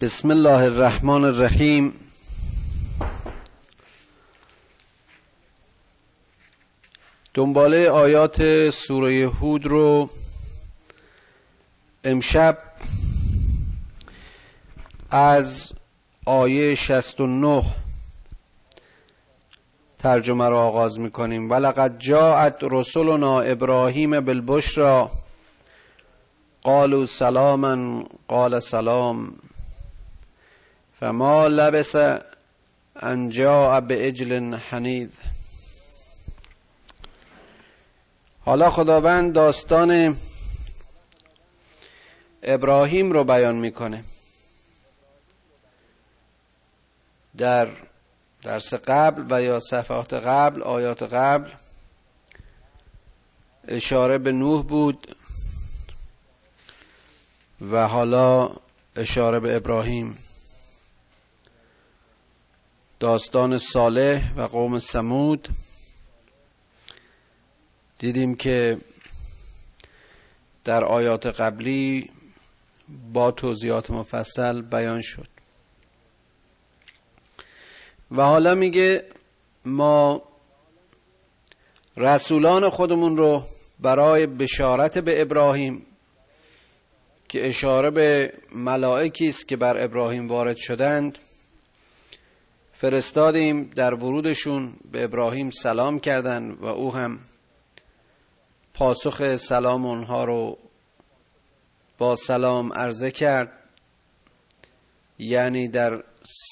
بسم الله الرحمن الرحیم. دنباله آیات سوره هود رو امشب از آیه 69 ترجمه را آغاز می‌کنیم. ولقد جاءت رسلنا ابراهیم بالبشرا قالوا سلاما قال سلام. فما لبس ان جاء بعجل حنید حالا خداوند داستان ابراهیم رو بیان می‌کنه. در درس قبل و یا صفحات قبل آیات قبل اشاره به نوح بود و حالا اشاره به ابراهیم. داستان صالح و قوم سمود دیدیم که در آیات قبلی با توضیحات مفصل بیان شد. و حالا میگه ما رسولان خودمون رو برای بشارت به ابراهیم که اشاره به ملائکی است که بر ابراهیم وارد شدند فرستادیم در ورودشون به ابراهیم سلام کردند و او هم پاسخ سلام اونها رو با سلام عرضه کرد یعنی در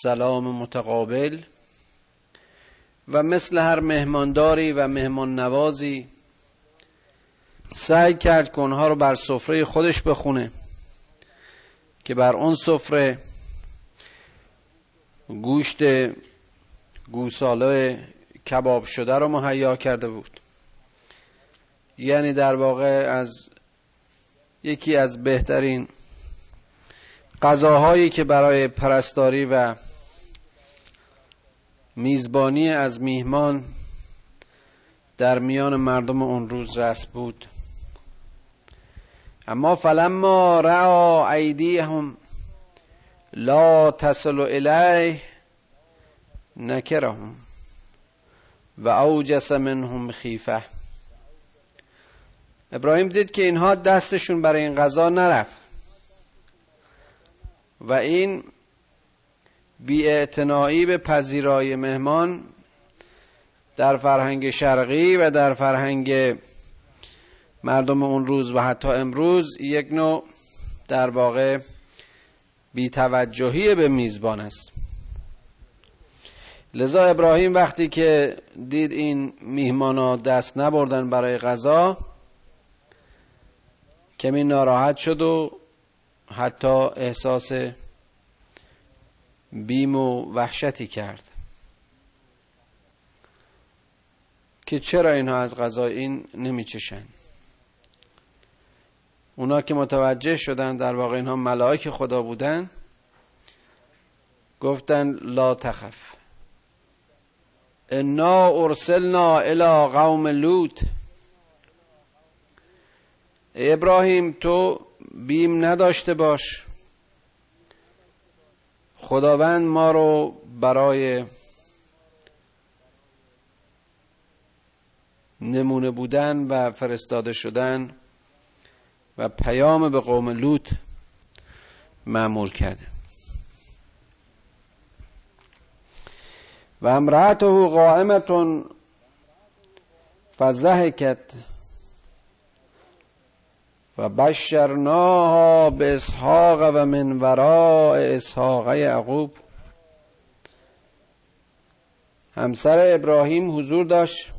سلام متقابل. و مثل هر مهمانداری و مهمان نوازی سعی کرد که اونها رو بر سفره خودش بخونه که بر اون سفره گوشت گوساله کباب شده رو مهیا کرده بود. یعنی در واقع از یکی از بهترین غذاهایی که برای پرستاری و میزبانی از میهمان در میان مردم اون روز رسم بود. اما فلما رعا ایدیهم لا تصل الیه نکرهم و اوجس منهم خیفه ابراهیم دید که اینها دستشون برای این غذا نرفت. و این بی به پذیرای مهمان در فرهنگ شرقی و در فرهنگ مردم اون روز و حتی امروز یک نوع در واقع بیتوجهی به میزبان است. لذا ابراهیم وقتی که دید این میهمانا دست نبردن برای غذا کمی ناراحت شد و حتی احساس بیم و وحشتی کرد. که چرا اینها از غذا این نمیچشن؟ اونا که متوجه شدن در واقع اینها ملائک خدا بودن گفتن لا تخف. انا ارسلنا الى قوم لوط. ابراهیم تو بیم نداشته باش. خداوند ما رو برای نمونه بودن و فرستاده شدن و پیام به قوم لوط معمول کرده. و امرأته قائمة فضحکت و بشرناها به اسحاق و من وراء اسحاق یعقوب. همسر ابراهیم حضور داشت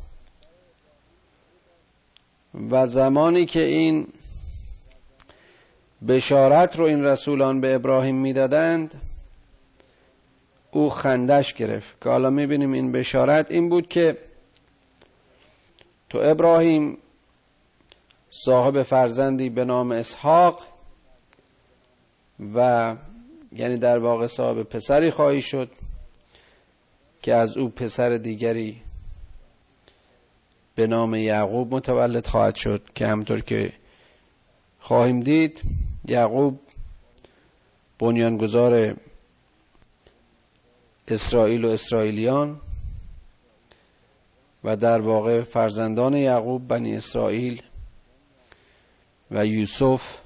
و زمانی که این بشارت رو این رسولان به ابراهیم می‌دادند او خندش گرفت. که حالا می‌بینیم این بشارت این بود که تو ابراهیم صاحب فرزندی به نام اسحاق و یعنی در واقع صاحب پسری خواهی شد که از او پسر دیگری به نام یعقوب متولد خواهد شد که همطور که خواهیم دید یعقوب بنیانگذار اسرائیل و اسرائیلیان و در واقع فرزندان یعقوب بنی اسرائیل و یوسف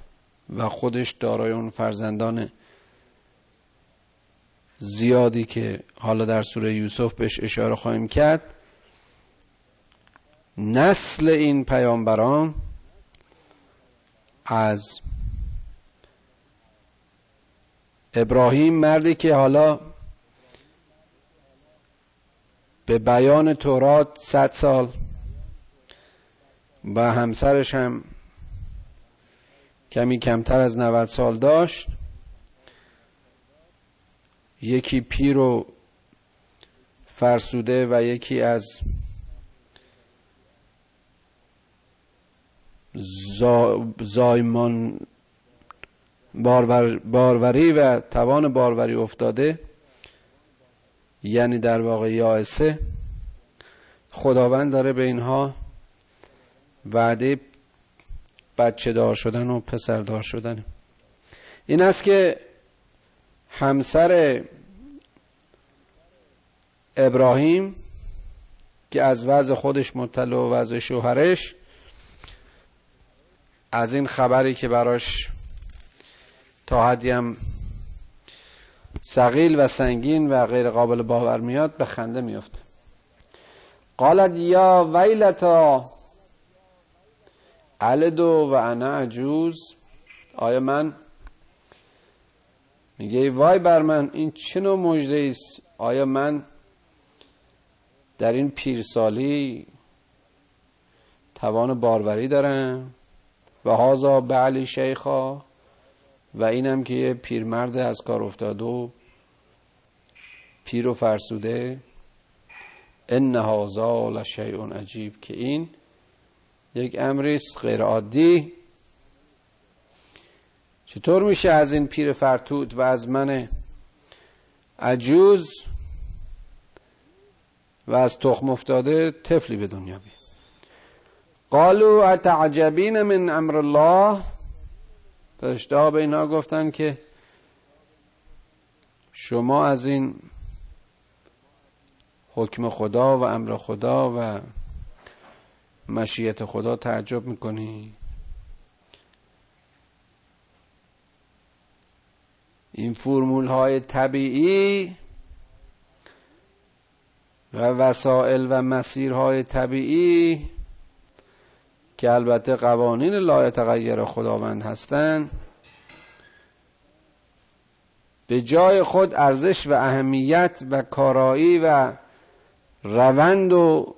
و خودش دارای اون فرزندان زیادی که حالا در سوره یوسف بهش اشاره خواهیم کرد نسل این پیامبران از ابراهیم مردی که حالا به بیان تورات صد سال و همسرش هم کمی کمتر از 90 سال داشت یکی پیر و فرسوده و یکی از زایمان باروری و توان باروری افتاده یعنی در واقع یائسه. خداوند داره به اینها وعده بچه دار شدن و پسر دار شدن. این است که همسر ابراهیم که از وضع خودش مطلع و وضع شوهرش از این خبری که براش تا حدی هم سقیل و سنگین و غیر قابل باور میاد به خنده میفته. قالت یا ویلتا الدو و انا عجوز. آیا من؟ میگه وای بر من این چه نوع مجده است آیا من در این پیرسالی توان باروری دارم؟ و هازا بعلی شیخا. و اینم که یه پیرمرد از کار افتاده و پیر و فرسوده ان هازا لشیء عجیب که این یک امری غیر عادی. چطور میشه از این پیر فرتود و از من عجوز و از تخم افتاده طفلی به دنیا بی قالوا اتعجبین من امر الله؟ فرشته به اینها گفتن که شما از این حکم خدا و امر خدا و مشیت خدا تعجب می‌کنی؟ این فرمول های طبیعی و وسائل و مسیرهای طبیعی که البته قوانین لا تغییر خداوند هستند به جای خود ارزش و اهمیت و کارایی و روند و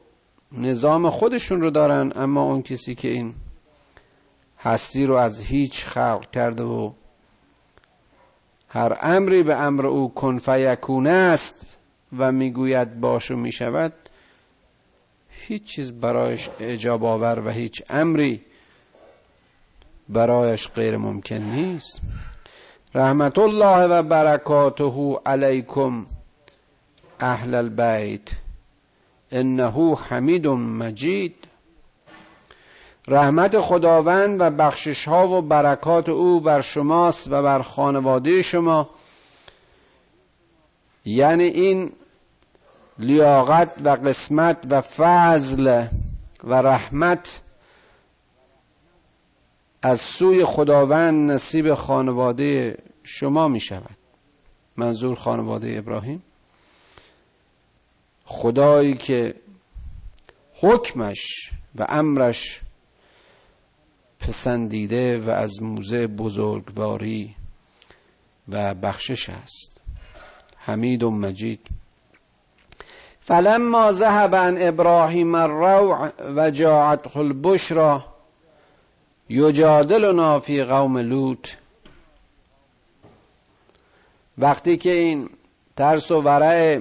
نظام خودشون رو دارن اما اون کسی که این هستی رو از هیچ خلق کرده و هر امری به امر او کن فیکونه است و می‌گوید باش و می‌شود هیچ چیز برایش اجاب آور و هیچ امری برایش غیر ممکن نیست. رحمت الله و برکاته علیکم اهل البیت. انه حمید مجید. رحمت خداوند و بخشش ها و برکات او بر شماست و بر خانواده شما. یعنی این لیاقت و قسمت و فضل و رحمت از سوی خداوند نصیب خانواده شما می شود. منظور خانواده ابراهیم؟ خدایی که حکمش و امرش پسندیده و از موزه بزرگواری و بخشش است. حمید و مجید. فلما ذهب عن ابراهیم الروع و جاعته البشرا یجادلنا فی قوم لوط. وقتی که این ترس و ورع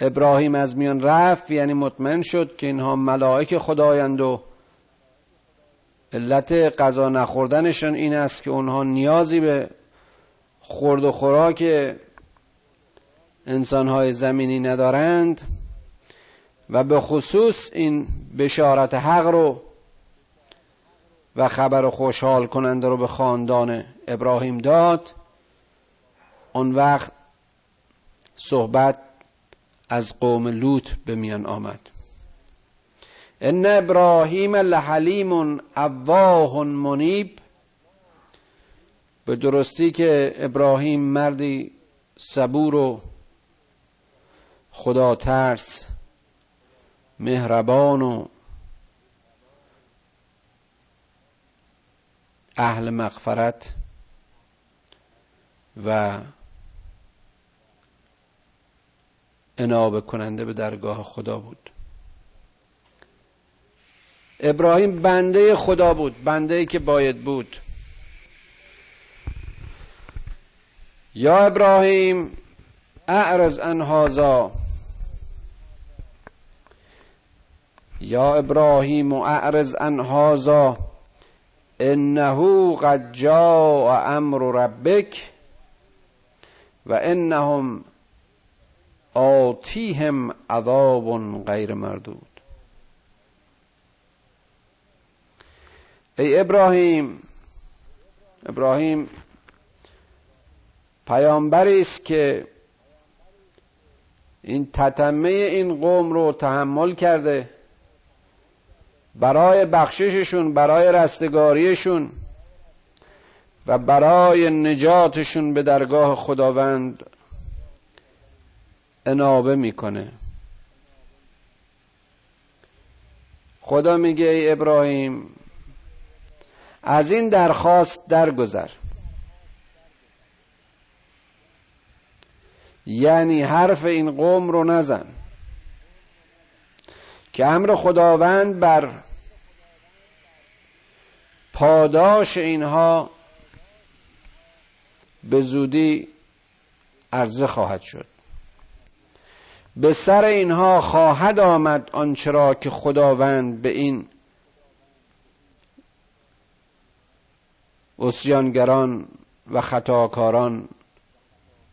ابراهیم از میان رفت یعنی مطمئن شد که اینها ملائک خدایند و علت غذا نخوردنشان این است که اونها نیازی به خورد و خوراک انسانهای زمینی ندارند و به خصوص این بشارت حق رو و خبر خوشحال کننده رو به خاندان ابراهیم داد اون وقت صحبت از قوم لوط به میان آمد. ان ابراهیم لحلیم اواه منیب. به درستی که ابراهیم مردی صبور و خدا ترس مهربان و اهل مغفرت و انابه کننده به درگاه خدا بود. ابراهیم بنده خدا بود بنده ای که باید بود. یا ابراهیم اعرض عن هذا. یا ابراهیم اعرض عن هذا انه قد جاء امر ربک و انهم آتیهم عذاب غیر مردود. ای ابراهیم ابراهیم پیامبری است که این تتمه این قوم رو تحمل کرده. برای بخشششون برای رستگاریشون و برای نجاتشون به درگاه خداوند انابه می‌کنه. خدا میگه ای ابراهیم از این درخواست درگذر. یعنی حرف این قوم رو نزن که امر خداوند بر پاداش اینها به زودی عرضه خواهد شد. به سر اینها خواهد آمد آنچه را که خداوند به این اسیانگران و خطاکاران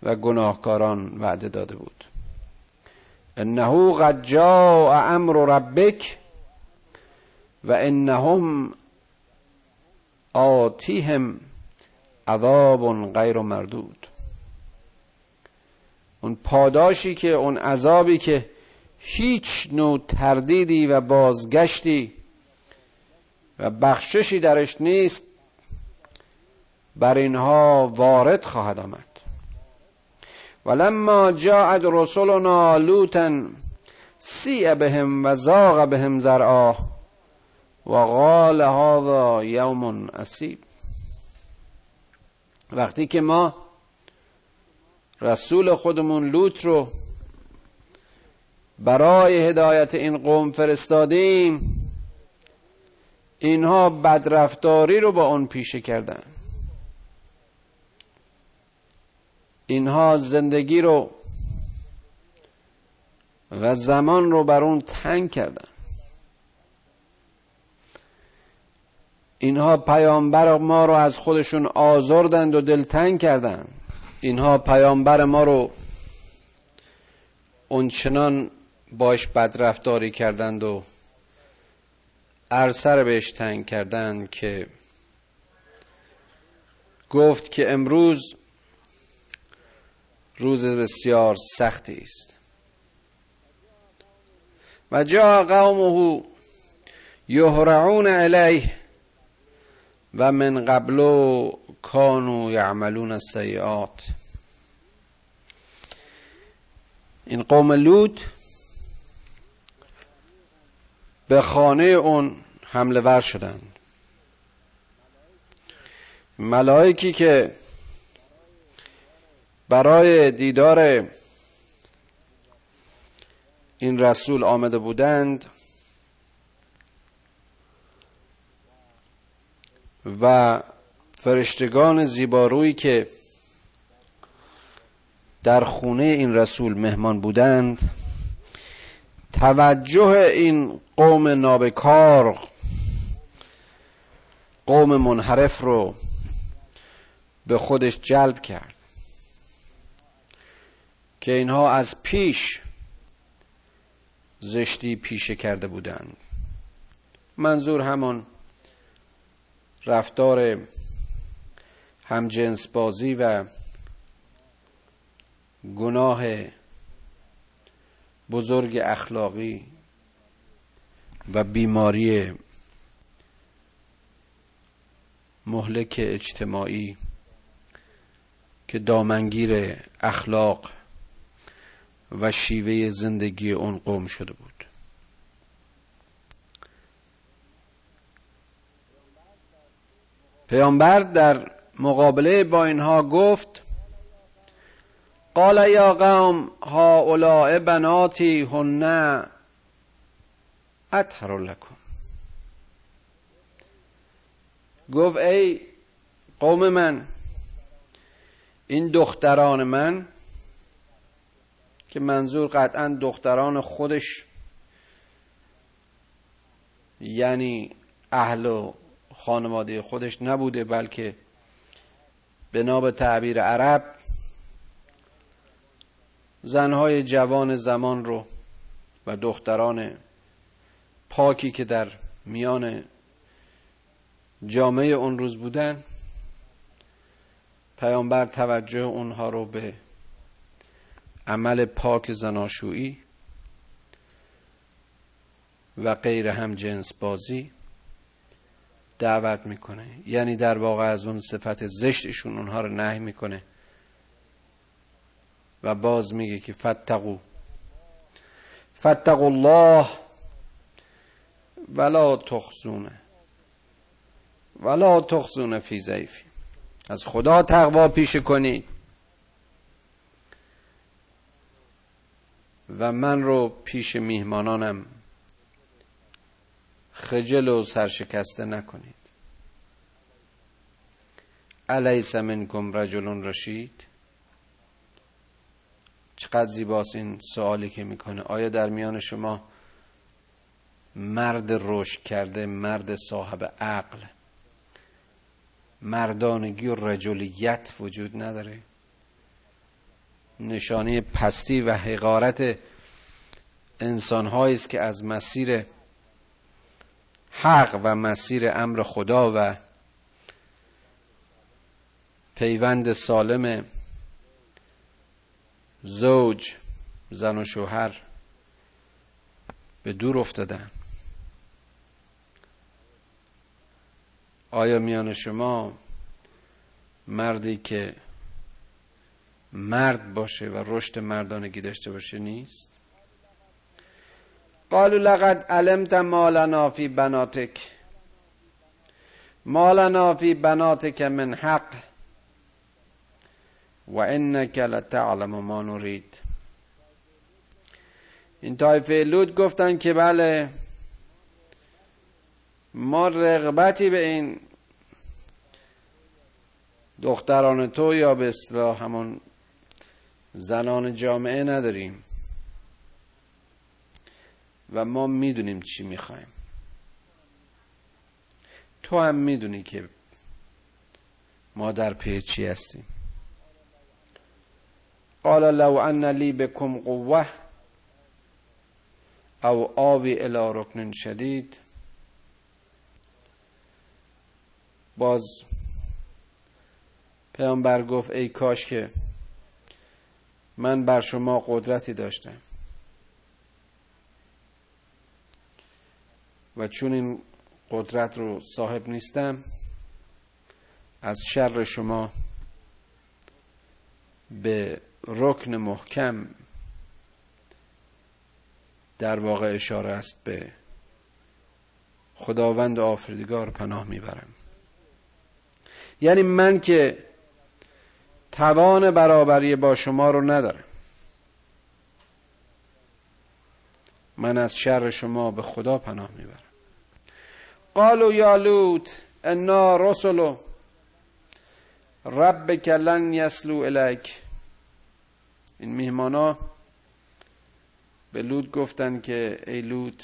و گناهکاران وعده داده بود. انه قد جاء امر ربک و انهم آتیهم عذاب غیر مردود. اون پاداشی که اون عذابی که هیچ نوع تردیدی و بازگشتی و بخششی درش نیست بر اینها وارد خواهد آمد. ولما جاءت رسلنا لوطا سیع بهم و زاغ بهم زرعا و قال هذا یوم اسیب. وقتی که ما رسول خودمون لوط رو برای هدایت این قوم فرستادیم اینها بدرفتاری رو با اون پیشه کردن. اینها زندگی رو و زمان رو بر اون تنگ کردن. اینها پیامبر ما رو از خودشون آزردند و دلتنگ کردند. اینها پیامبر ما رو اونچنان باش بدرفتاری کردند و ارسر بهش تنگ کردند که گفت که امروز روز بسیار سختی است. و جا قومه یهرعون علیه و من قبل کانو یعملون السیئات. این قوم لوط به خانه اون حمله ور شدند. ملائکی که برای دیدار این رسول آمده بودند و فرشتگان زیبارویی که در خونه این رسول مهمان بودند توجه این قوم نابکار قوم منحرف رو به خودش جلب کرد که اینها از پیش زشتی پیشه کرده بودند. منظور همان رفتار همجنس بازی و گناه بزرگ اخلاقی و بیماری مهلک اجتماعی که دامنگیر اخلاق و شیوه زندگی اون قوم شده بود. پیامبر در مقابله با اینها گفت قال یا قوم هؤلاء بناتی هن اطهر لکم. گفت ای قوم من این دختران من که منظور قطعا دختران خودش یعنی اهل و خانواده خودش نبوده بلکه بنا به تعبیر عرب زنهای جوان زمان رو و دختران پاکی که در میان جامعه اون روز بودن پیامبر توجه اونها رو به عمل پاک زناشویی و غیر هم جنس بازی دعوت می‌کنه. یعنی در واقع از اون صفت زشتشون اونها رو نهی می‌کنه. و باز میگه که فتقو فتقو الله ولا تخزونه. ولا تخزونه فی زیفی از خدا تقوا پیش کنید. و من رو پیش میهمانانم خجل و سرشکسته نکنید. الیس منکم رجل رشید؟ چقدر زیباست این سوالی که می‌کنه. آیا در میان شما مرد رشد کرده مرد صاحب عقل مردانگی و رجولیت وجود نداره؟ نشانه پستی و حقارت انسان است که از مسیر حق و مسیر امر خدا و پیوند سالم زوج زن و شوهر به دور افتادن. آیا میان شما مردی که مرد باشه و رشد مردانگی داشته باشه نیست؟ قالوا لقد علمت ما لنا فی بناتک لنا فی بناتک من حق. و انک لتعلم ما نرید این طایفه لود گفتن که بله ما رغبتی به این دختران تو یا به اصطلاح همون زنان جامعه نداریم. و ما می‌دونیم چی می‌خوایم. تو هم می‌دونی که ما در پی چی هستیم. قال لو ان لی بكم قوه او آوی الى رکن شدید. باز پیامبر گفت ای کاش که من بر شما قدرتی داشتم. و چون این قدرت رو صاحب نیستم از شر شما به رکن محکم در واقع اشاره است به خداوند آفریدگار پناه می‌برم. یعنی من که توان برابری با شما رو ندارم. من از شر شما به خدا پناه می‌برم. قالوا یا لوط انا رسل. ربک لن یسلو الیک این میهمانا به لوط گفتن که ای لوط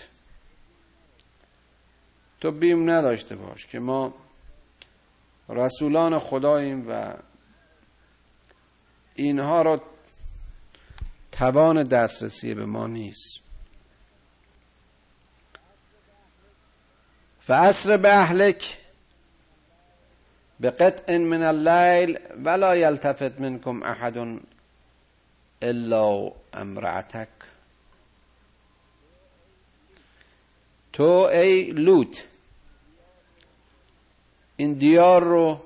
تو بیم نداشته باش که ما رسولان خداییم و اینها را توان دسترسی به ما نیست. فعصر به اهلک به من اللیل ولا یلتفت منکم احد الا امرعتک تو ای لوت این دیار رو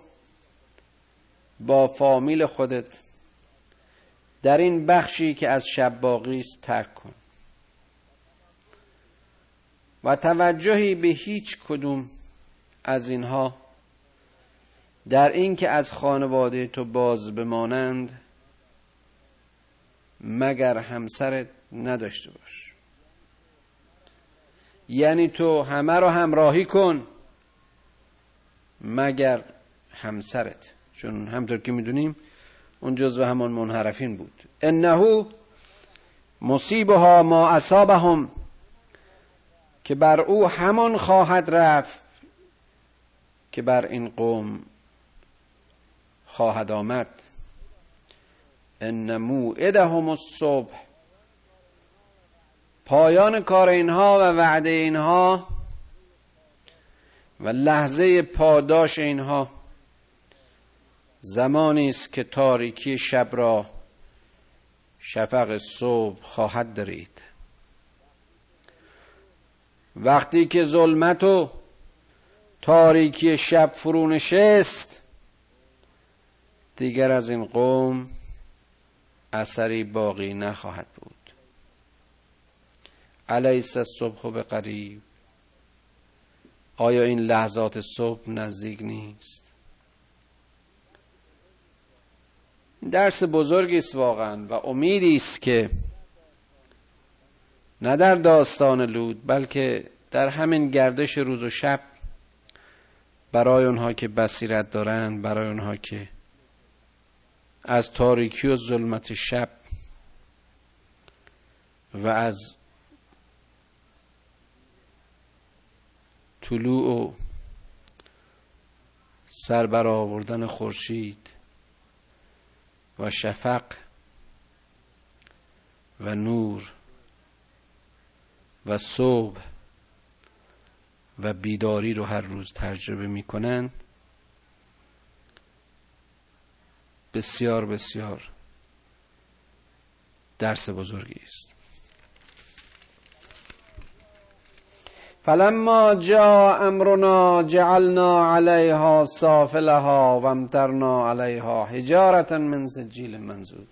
با فامیل خودت در این بخشی که از شب باقی است ترک کن. و توجهی به هیچ کدوم از اینها در اینکه از خانواده تو باز بمانند مگر همسرت نداشته باش. یعنی تو همه رو همراهی کن مگر همسرت. چون همطور که می‌دونیم اون جزو همان منحرفین بود. انه مصیبها ما اصابهم که بر او همان خواهد رفت که بر این قوم خواهد آمد. ان موعدهم الصبح. پایان کار اینها و وعده اینها و لحظه پاداش اینها زمانی است که تاریکی شب را شفق صبح خواهد درید. وقتی که ظلمت و تاریکی شب فرو نشست دیگر از این قوم اثری باقی نخواهد بود. علیس صبح به قریب. آیا این لحظات صبح نزدیک نیست؟ درس بزرگی است واقعا و امیدی است که نه در داستان لود بلکه در همین گردش روز و شب برای اونها که بصیرت دارند برای اونها که از تاریکی و ظلمت شب و از طلوع و سر آوردن خورشید و شفق و نور و صبح و بیداری رو هر روز تجربه می‌کنن. بسیار بسیار درس بزرگی است. فلما جاء امرنا جعلنا عليها صافلها وامترنا عليها حجارة من سجیل منزود.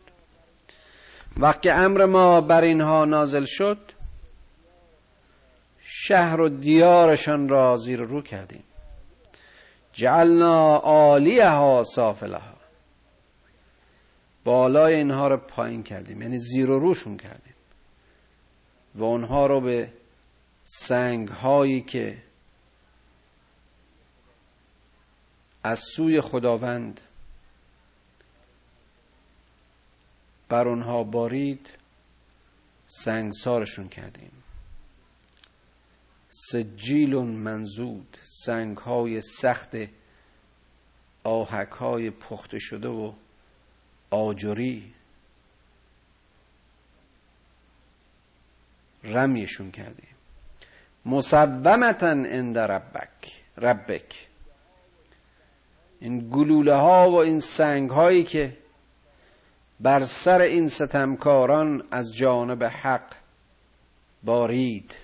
وقتی امر ما بر اینها نازل شد شهر و دیارشان را زیر رو کردیم. جعلنا عالیها سافلها. بالای اینها رو پایین کردیم یعنی زیر و روشون کردیم. و اونها رو به سنگ هایی که از سوی خداوند بر اونها بارید سنگسارشون کردیم. سجیل منزود سنگ های سخت آهک های پخته شده و آجری. رمیشون کردیم. مصومتا عند ربک ربک. این گلوله ها و این سنگ هایی که بر سر این ستمکاران از جانب حق بارید.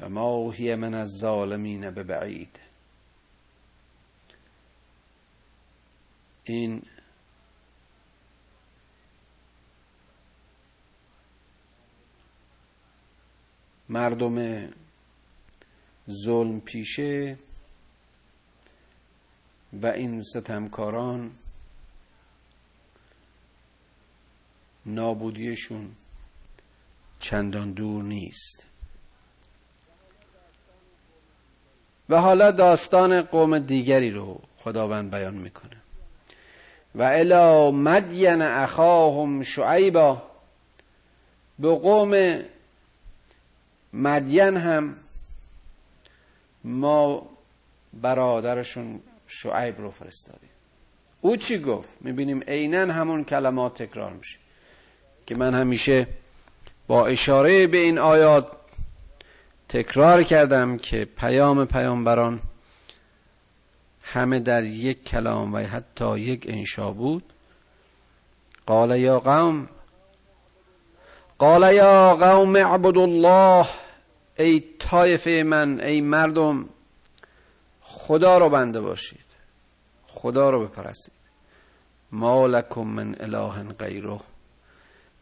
و ما هی من از ظالمین به بعید این مردم ظلم پیشه و این ستمکاران نابودیشون چندان دور نیست. و حالا داستان قوم دیگری رو خداوند بیان می‌کنه. و الا مدین اخاهم شعیبا به قوم مدین هم ما برادرشون شعیب رو فرستادیم. او چی گفت؟ می‌بینیم عینا همون کلمات تکرار میشه که من همیشه با اشاره به این آیات تکرار کردم که پیام پیامبران همه در یک کلام و حتی یک انشا بود. قال یا قوم قال یا قوم اعبدوا الله ای طایفه من ای مردم خدا رو بنده باشید خدا رو بپرستید. ما لکم من اله غیره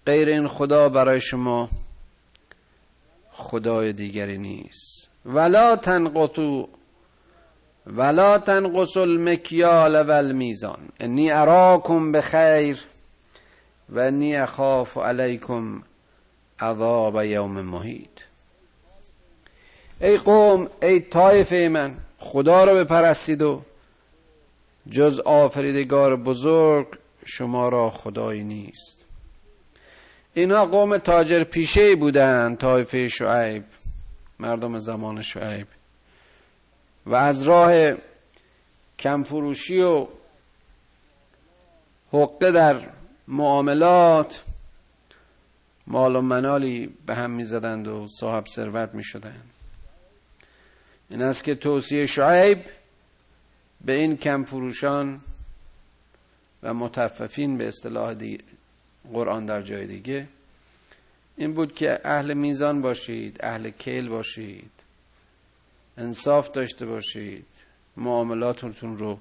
غیر این خدا برای شما خدای دیگری نیست. ولا تنقطو ولا تنقص المکیال و المیزان انی اراکم بخیر و انی اخاف علیکم عذاب یوم محیط. ای قوم ای طایفه من خدا رو بپرستید و جز آفریدگار بزرگ شما را خدایی نیست. اینها قوم تاجر پیشه بودند طایفه شعیب مردم زمان شعیب. و از راه کمفروشی و حقه در معاملات مال و منالی به هم می زدند و صاحب ثروت می شدند این است که توصیه شعیب به این کم فروشان و متففین به اصطلاح قرآن در جای دیگه. این بود که اهل میزان باشید اهل کیل باشید انصاف داشته باشید معاملاتتون رو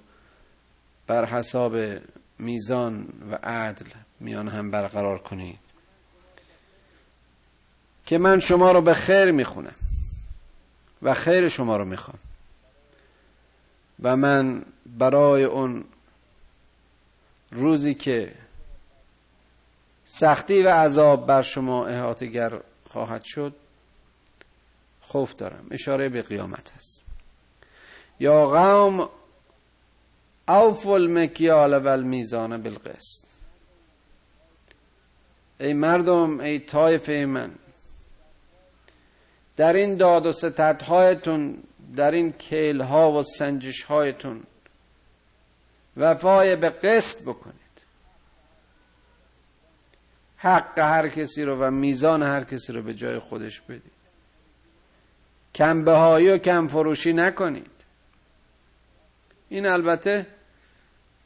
بر حساب میزان و عدل میان هم برقرار کنید. که من شما رو به خیر می‌خونم و خیر شما رو می‌خوام. و من برای اون روزی که سختی و عذاب بر شما احاطگر خواهد شد خوف دارم. اشاره به قیامت است یا قوم اوف المکیال و المیزان بالقسط. ای مردم ای طایفه من در این داد و ستدهایتون در این کیل ها و سنجش هایتون وفای به قسط بکنید. حق هر کسی رو و میزان هر کسی رو به جای خودش بدید. کم بهایی و کم فروشی نکنید. این البته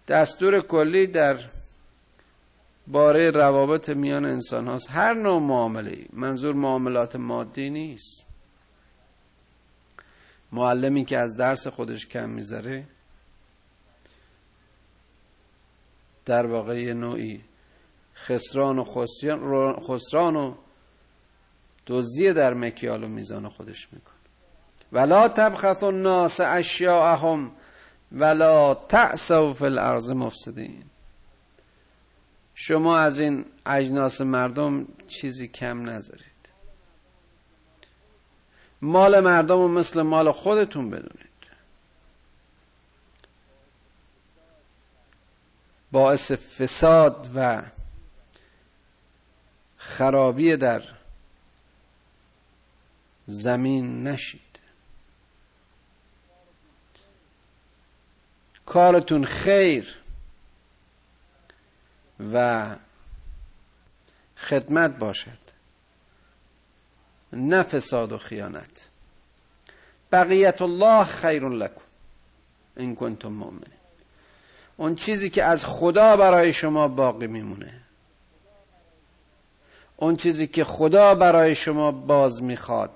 دستور کلی در باره روابط میان انسان هاست. هر نوع معامله منظور معاملات مادی نیست. معلمی که از درس خودش کم می‌ذاره در واقع یه نوعی خسران و خسران و دزدی در مکیال و میزان خودش می‌کنه ولا تبخث الناس اشیاءهم ولا تعصوا فی الارض مفسدین. شما از این اجناس مردم چیزی کم نذارید. مال مردم رو مثل مال خودتون بدونید. باعث فساد و خرابی در زمین نشید. کارتون خیر و خدمت باشد. نه فساد و خیانت. بقیت الله خیر لکن این کنتم مؤمنین. اون چیزی که از خدا برای شما باقی میمونه. اون چیزی که خدا برای شما باز می‌خواد.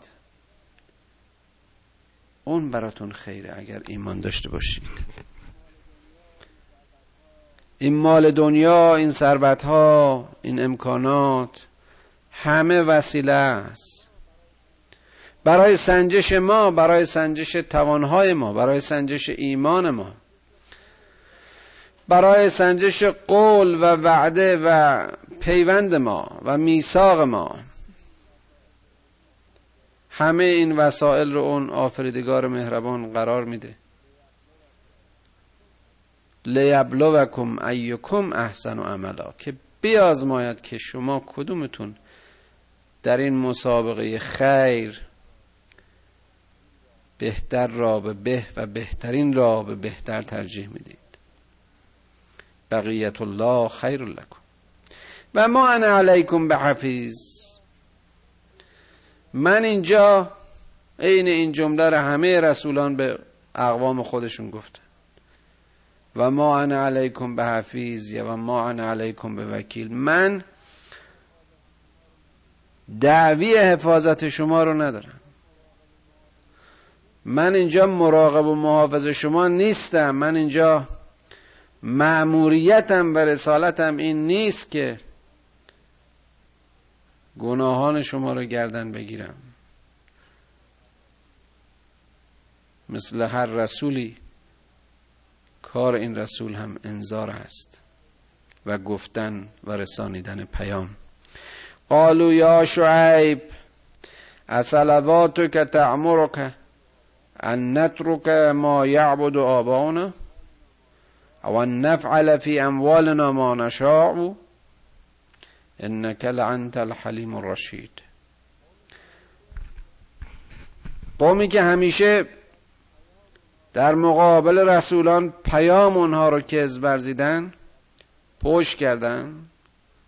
اون براتون خیره اگر ایمان داشته باشید. این مال دنیا این ثروت ها این امکانات همه وسیله است. برای سنجش ما برای سنجش توانهای ما برای سنجش ایمان ما برای سنجش قول و وعده و پیوند ما و میثاق ما. همه این وسایل رو اون آفریدگار مهربان قرار میده. لیبلوکم ایکم احسن و عملا که بیازماید که شما کدومتون در این مسابقه خیر بهتر را به به و بهترین را به بهتر ترجیح می‌دید. بقیت الله خیر لکم. و ما انا علیکم به حفیظ من اینجا عین این جمله را همه رسولان به اقوام خودشون گفتن. و ما انا علیکم به حفیظ و ما انا علیکم به وکیل من دعوی حفاظت شما رو ندارم. من اینجا مراقب و محافظ شما نیستم. من اینجا معموریتم و رسالتم این نیست که گناهان شما رو گردن بگیرم. مثل هر رسولی کار این رسول هم انذار است و گفتن و رسانیدن پیام. قالوا یا شعیب اصلواتك تعمرك ان نترك ما يعبد آباؤنا او ان نفعل في اموالنا ما نشاء. انك لعنت الحلیم الرشید قومی که همیشه در مقابل رسولان پیام اونها رو که ورزیدن پشت کردن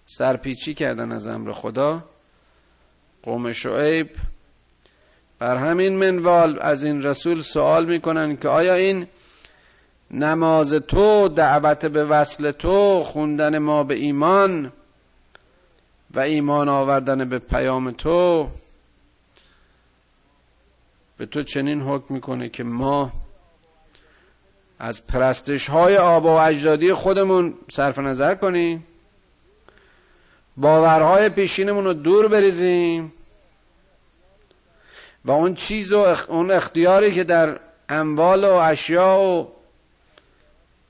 سرپیچی کردن از امر خدا قوم شعیب بر همین منوال از این رسول سوال می‌کنن که آیا این نماز تو دعوت به وصل تو خوندن ما به ایمان و ایمان آوردن به پیام تو به تو چنین حکم می‌کنه که ما از پرستش های آبا و اجدادی خودمون صرف نظر کنیم باورهای پیشینمون رو دور بریزیم و اون چیز و اون اختیاری که در اموال و اشیاء و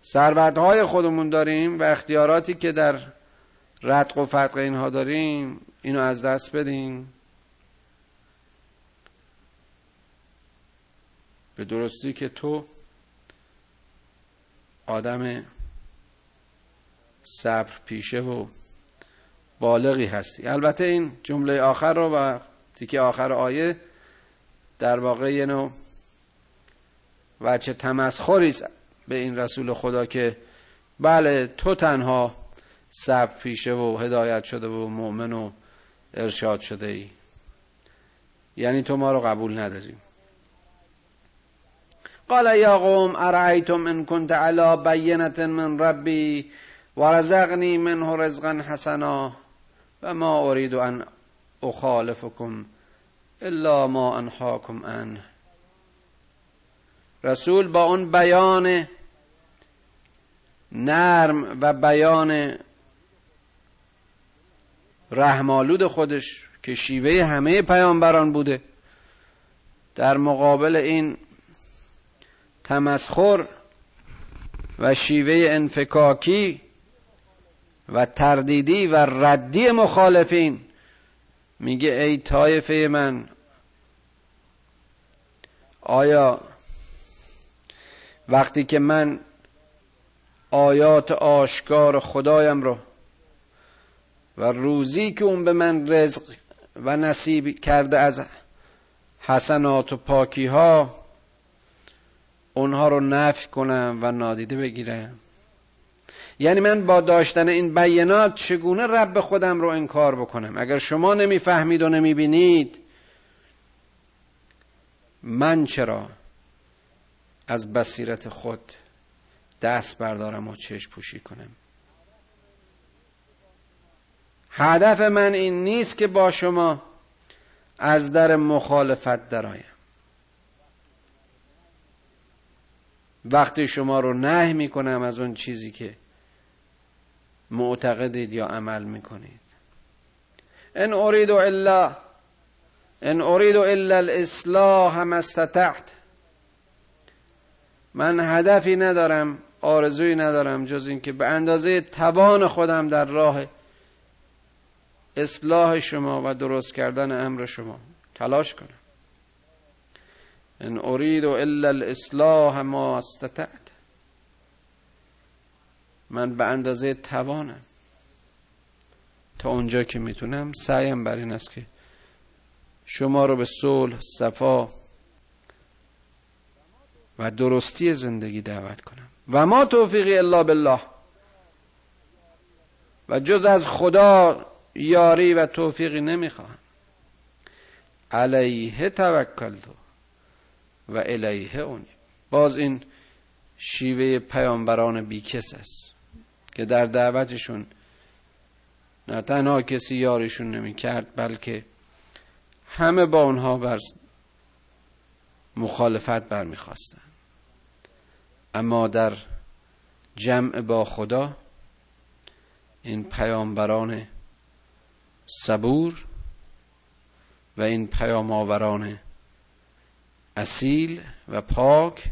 ثروتهای خودمون داریم و اختیاراتی که در رتق و فتق اینها داریم اینو از دست بدیم به درستی که تو آدم صبر پیشه و بالغی هستی. البته این جمله آخر رو و تیکه آخر آیه در واقع یه نوع وچه به این رسول خدا که بله تو تنها صبر پیشه و هدایت شده و مؤمن و ارشاد شده ای. یعنی تو ما رو قبول نداریم. قال یا قوم ارأیتم ان كنت على بینة من ربی ورزقنی منه رزقا حسنا و ما اريد ان اخالفكم الا ما انهاكم عنه. رسول با اون بیان نرم و بیان رحمالود خودش که شیوه همه پیامبران بوده. در مقابل این تمسخر و شیوه انفکاکی و تردیدی و ردی مخالفین میگه ای طایفه من آیا وقتی که من آیات آشکار خدایم رو و روزی که اون به من رزق و نصیب کرده از حسنات و پاکی ها اونها رو نفی کنم و نادیده بگیرم. یعنی من با داشتن این بیانات چگونه رب خودم رو انکار بکنم؟ اگر شما نمی‌فهمید و نمی‌بینید من چرا از بصیرت خود دست بردارم و چشم پوشی کنم؟ هدف من این نیست که با شما از در مخالفت درآیم. وقتی شما رو نه می‌کنم از اون چیزی که معتقدید یا عمل می‌کنید. ان اريد الا ان اريد الا الاصلاح ما استطعت. من هدفی ندارم آرزویی ندارم جز اینکه به اندازه توان خودم در راه اصلاح شما و درست کردن امر شما. تلاش کنم. ان اريد الا الاصلاح ما استطعت. من به اندازه توانم. تا اونجا که می‌تونم سعیم بر این است که شما رو به صلح صفا و درستی زندگی دعوت کنم. و ما توفیقی الا بالله. و جز از خدا یاری و توفیقی نمی‌خواهم. علیه توکلتو و الیه اونی. باز این شیوه پیامبران بیکس است که در دعوتشون نه تنها کسی یارشون نمی کرد بلکه همه با اونها بر مخالفت برمیخواستن اما در جمع با خدا این پیامبران صبور و این پیام آوران اصیل و پاک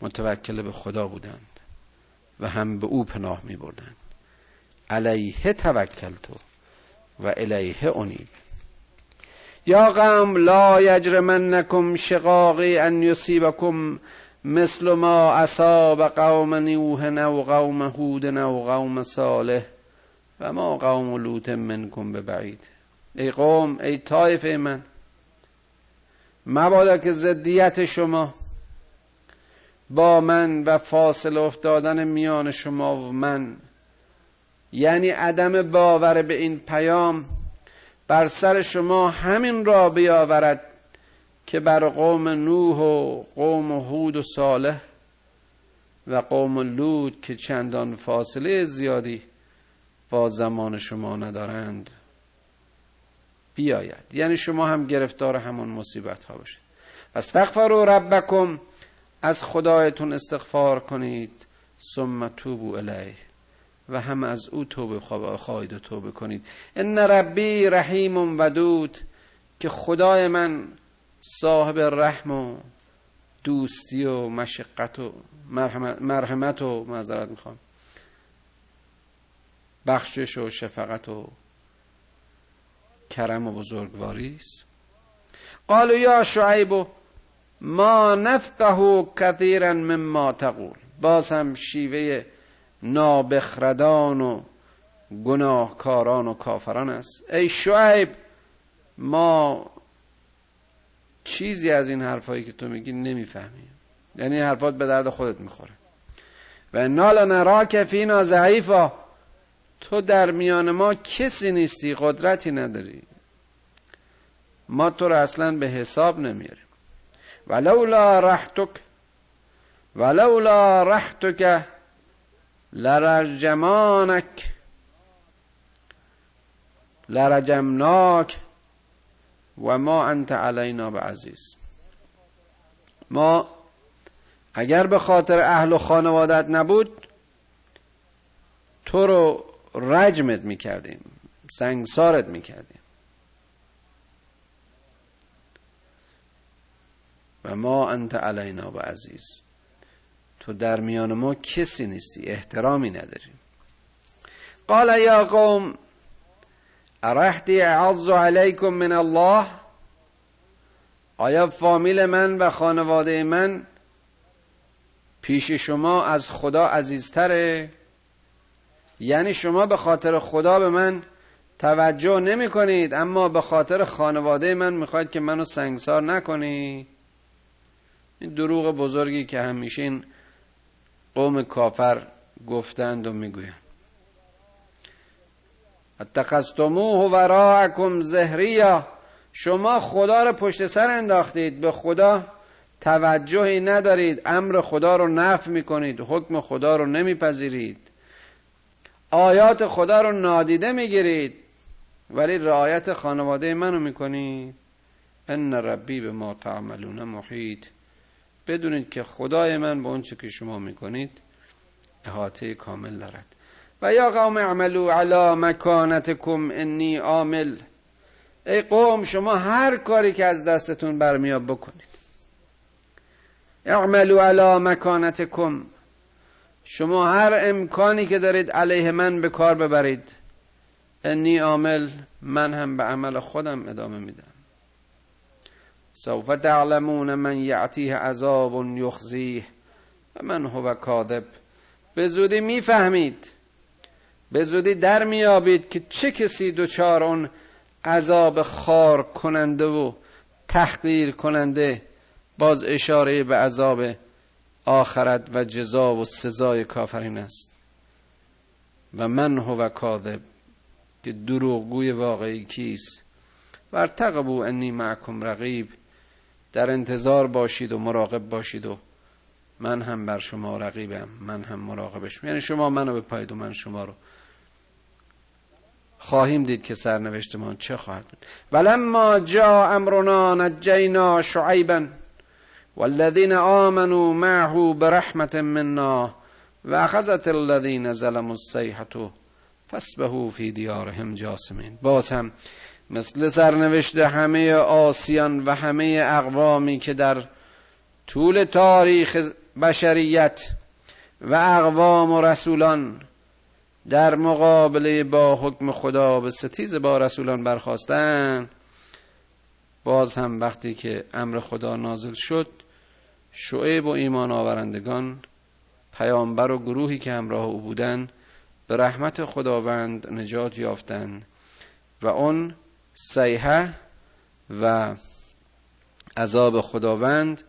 متوکل به خدا بودند و هم به او پناه می بردند. علیه توکلتو و الیه انیب. یا قوم لا یجرمنکم شقاقی ان یصیبکم مثل ما اصاب قوم نوح او قوم هود او قوم صالح. و ما قوم لوط منکم به بعید ای قوم ای طایفه من مبادا که ضدیت شما با من و فاصله افتادن میان شما و من یعنی عدم باور به این پیام بر سر شما همین را بیاورد که بر قوم نوح و قوم هود و صالح و قوم لود که چندان فاصله زیادی با زمان شما ندارند. بیاید. یعنی شما هم گرفتار همون مصیبت ها باشید. استغفروا ربکم. از خدایتون استغفار کنید. ثم توبو الیه. و هم از او توبه خواهید و توبه کنید. ان ربی رحیم ودود. که خدای من صاحب رحم و دوستی و مشقت و مرحمت و معذرت می‌خوام. بخشش و شفقت و کرم و بزرگواری است. قالوا یا شعیب ما نفقه کثیرا مما تقول. باز هم شیوه نابخردان و گناهکاران و کافران است. ای شعیب ما چیزی از این حرفایی که تو میگی نمی‌فهمیم. یعنی حرفات به درد خودت می‌خوره. و نال نراک فینا ضعیفا. تو در میان ما کسی نیستی قدرتی نداری. ما تو رو اصلا به حساب نمیاریم. ولولا رحتک ولولا رحتک لرجمانک لرجمناک و ما انت علینا به عزیز. ما اگر به خاطر اهل و خانوادت نبود تو رو رجمت می‌کردیم. سنگسارت می‌کردیم. و ما انت علینا به عزیز. تو در میان ما کسی نیستی احترامی نداری قال یا قوم ارحتی اعظ علیکم من الله؟ آیا فامیل من و خانواده من پیش شما از خدا عزیزتره؟ یعنی شما به خاطر خدا به من توجه نمی کنید اما به خاطر خانواده من می‌خواید که منو سنگسار نکنید. این دروغ بزرگی که همیشه این قوم کافر گفتند و می‌گویند. اتخذتموه وراءکم زهریا. شما خدا رو پشت سر انداختید به خدا توجهی ندارید امر خدا رو نف می‌کنید حکم خدا رو نمیپذیرید. آیات خدا رو نادیده می‌گیرید. ولی رعایت خانواده منو می‌کنید. ان ربی به ما تعملون محیط. بدونید که خدای من به اونچه که شما می‌کنید احاطه کامل دارد. و یا قوم اعملوا علی مکانتکم انی عامل. ای قوم شما هر کاری که از دستتون برمیاد بکنید. اعملوا علی مکانتکم. شما هر امکانی که دارید علیه من به کار ببرید انی عامل من هم به عمل خودم ادامه میدم. سوف تعلمون من یعتیه عذاب یخزیه و من هو کاذب. به زودی می‌فهمید به زودی در میابید که چه کسی دوچار اون عذاب خار کننده و تحقیر کننده باز اشاره به عذاب آخرت و جزا و سزای کافرین است. و من هو کاذب که دروغگوی واقعی کیست؟ ورتقبو انی معکم رقیب در انتظار باشید و مراقب باشید و من هم بر شما رقیبم من هم مراقبش یعنی شما منو بپایید و من شما رو. خواهیم دید که سرنوشت ما چه خواهد بود. ولما جا امرنا نجینا شعیبا. والذین آمنوا معه برحمت منا و اخذت الذین ظلموا الصیحه فاسبحوا فی دیارهم جاسمین. باز هم مثل سرنوشت همه آسیان و همه اقوامی که در طول تاریخ بشریت و اقوام و رسولان در مقابله با حکم خدا به ستیز با رسولان برخواستن باز هم وقتی که امر خدا نازل شد شعیب و ایمان آورندگان پیامبر و گروهی که همراه او بودند به رحمت خداوند نجات یافتند و اون سیحه و عذاب خداوند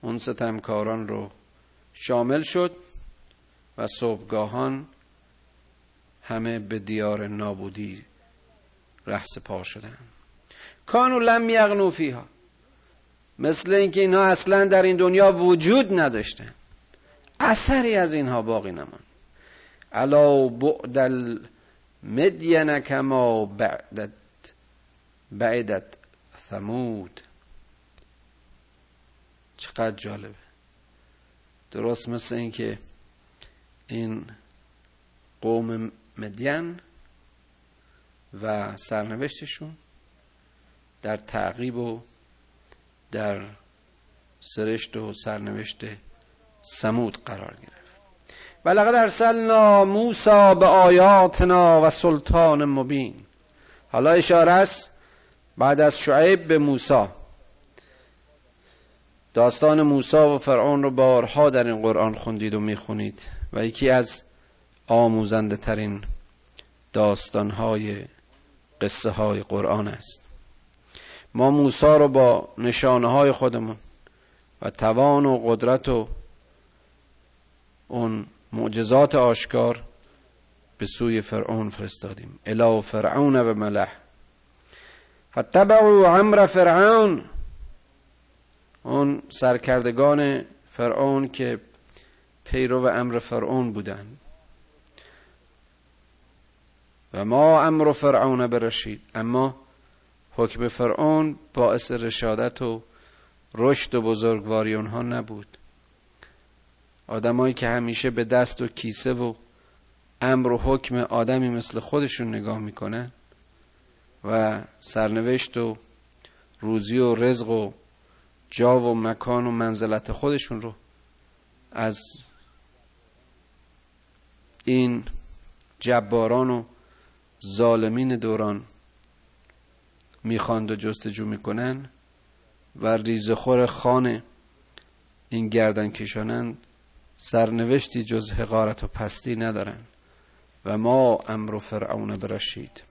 اون ستمکاران رو شامل شد و صبحگاهان همه به دیار نابودی رهس پا شدن کانو لم یغنو فیها. مثل اینکه اینها اصلا در این دنیا وجود نداشتن. اثری از اینها باقی نمان علا بعد المدین کما بعدت بعدت ثمود. چقدر جالبه. درست مثل اینکه این قوم مدین و سرنوشتشون در تعقیب و در سرشت و سرنوشت سمود قرار گرفت. و لقد ارسلنا موسا به آیاتنا و سلطان مبین. حالا اشاره است بعد از شعیب به موسی. داستان موسی و فرعون رو بارها در این قرآن خوندید و می‌خونید و یکی از آموزنده ترین داستان های قصه های قرآن است. ما موسی رو با نشانه های خودمون و توان و قدرت و اون معجزات آشکار به سوی فرعون فرستادیم. الا فرعون و ملح. فتبعوا امر فرعون. اون سرکردگان فرعون که پیرو امر فرعون بودند و ما امر فرعون برشید. اما حکم فرعون باعث رشادت و رشد و بزرگواری اونها نبود. آدمایی که همیشه به دست و کیسه و امر و حکم آدمی مثل خودشون نگاه می‌کنن و سرنوشت و روزی و رزق و جا و مکان و منزلت خودشون رو از این جباران و ظالمین دوران می‌خواند و جستجو می‌کنن و ریزخور خانه این گردن کشانند سرنوشتی جز حقارت و پستی ندارن و ما امر فرعون برشید.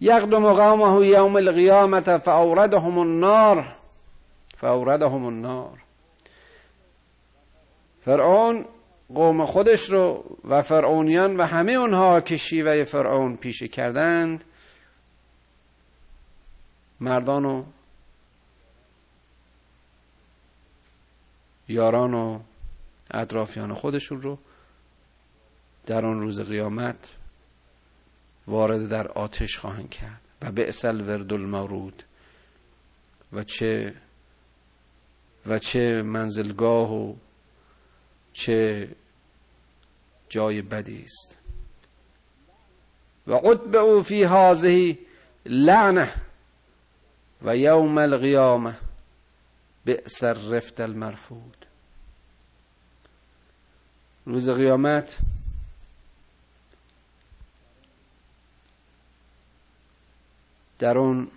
یقدم قومه یوم القیامت فاوردهم النار فاوردهم النار. فرعون قوم خودش رو و فرعونیان و همه اونها که شیوه فرعون پیشه کردند مردان و یاران و اطرافیان خودشون رو در آن روز قیامت وارد در آتش خواهند کرد. و به اصل ورد المورود. و چه و چه منزلگاه و چه جای بدی است. و قطب او فی هذه لعنه و یوم القیامه بئس الرفت المرفود. روز قیامت در اون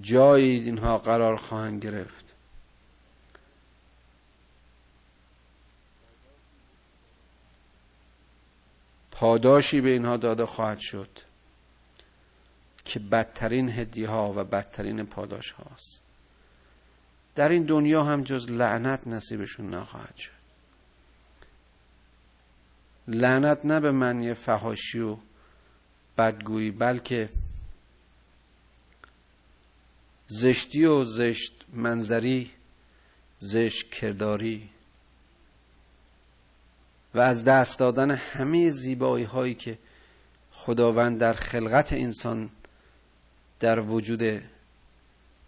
جایی اینها قرار خواهند گرفت. پاداشی به اینها داده خواهد شد. که بدترین هدیه ها و بدترین پاداش هاست در این دنیا هم جز لعنت نصیبشون نخواهد شد. لعنت نه به معنی فهاشی و بدگویی بلکه زشتی و زشت منظری زشت کرداری. و از دست دادن همه زیبایی هایی که خداوند در خلقت انسان در وجود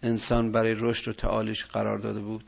انسان برای رشد و تعالیش قرار داده بود.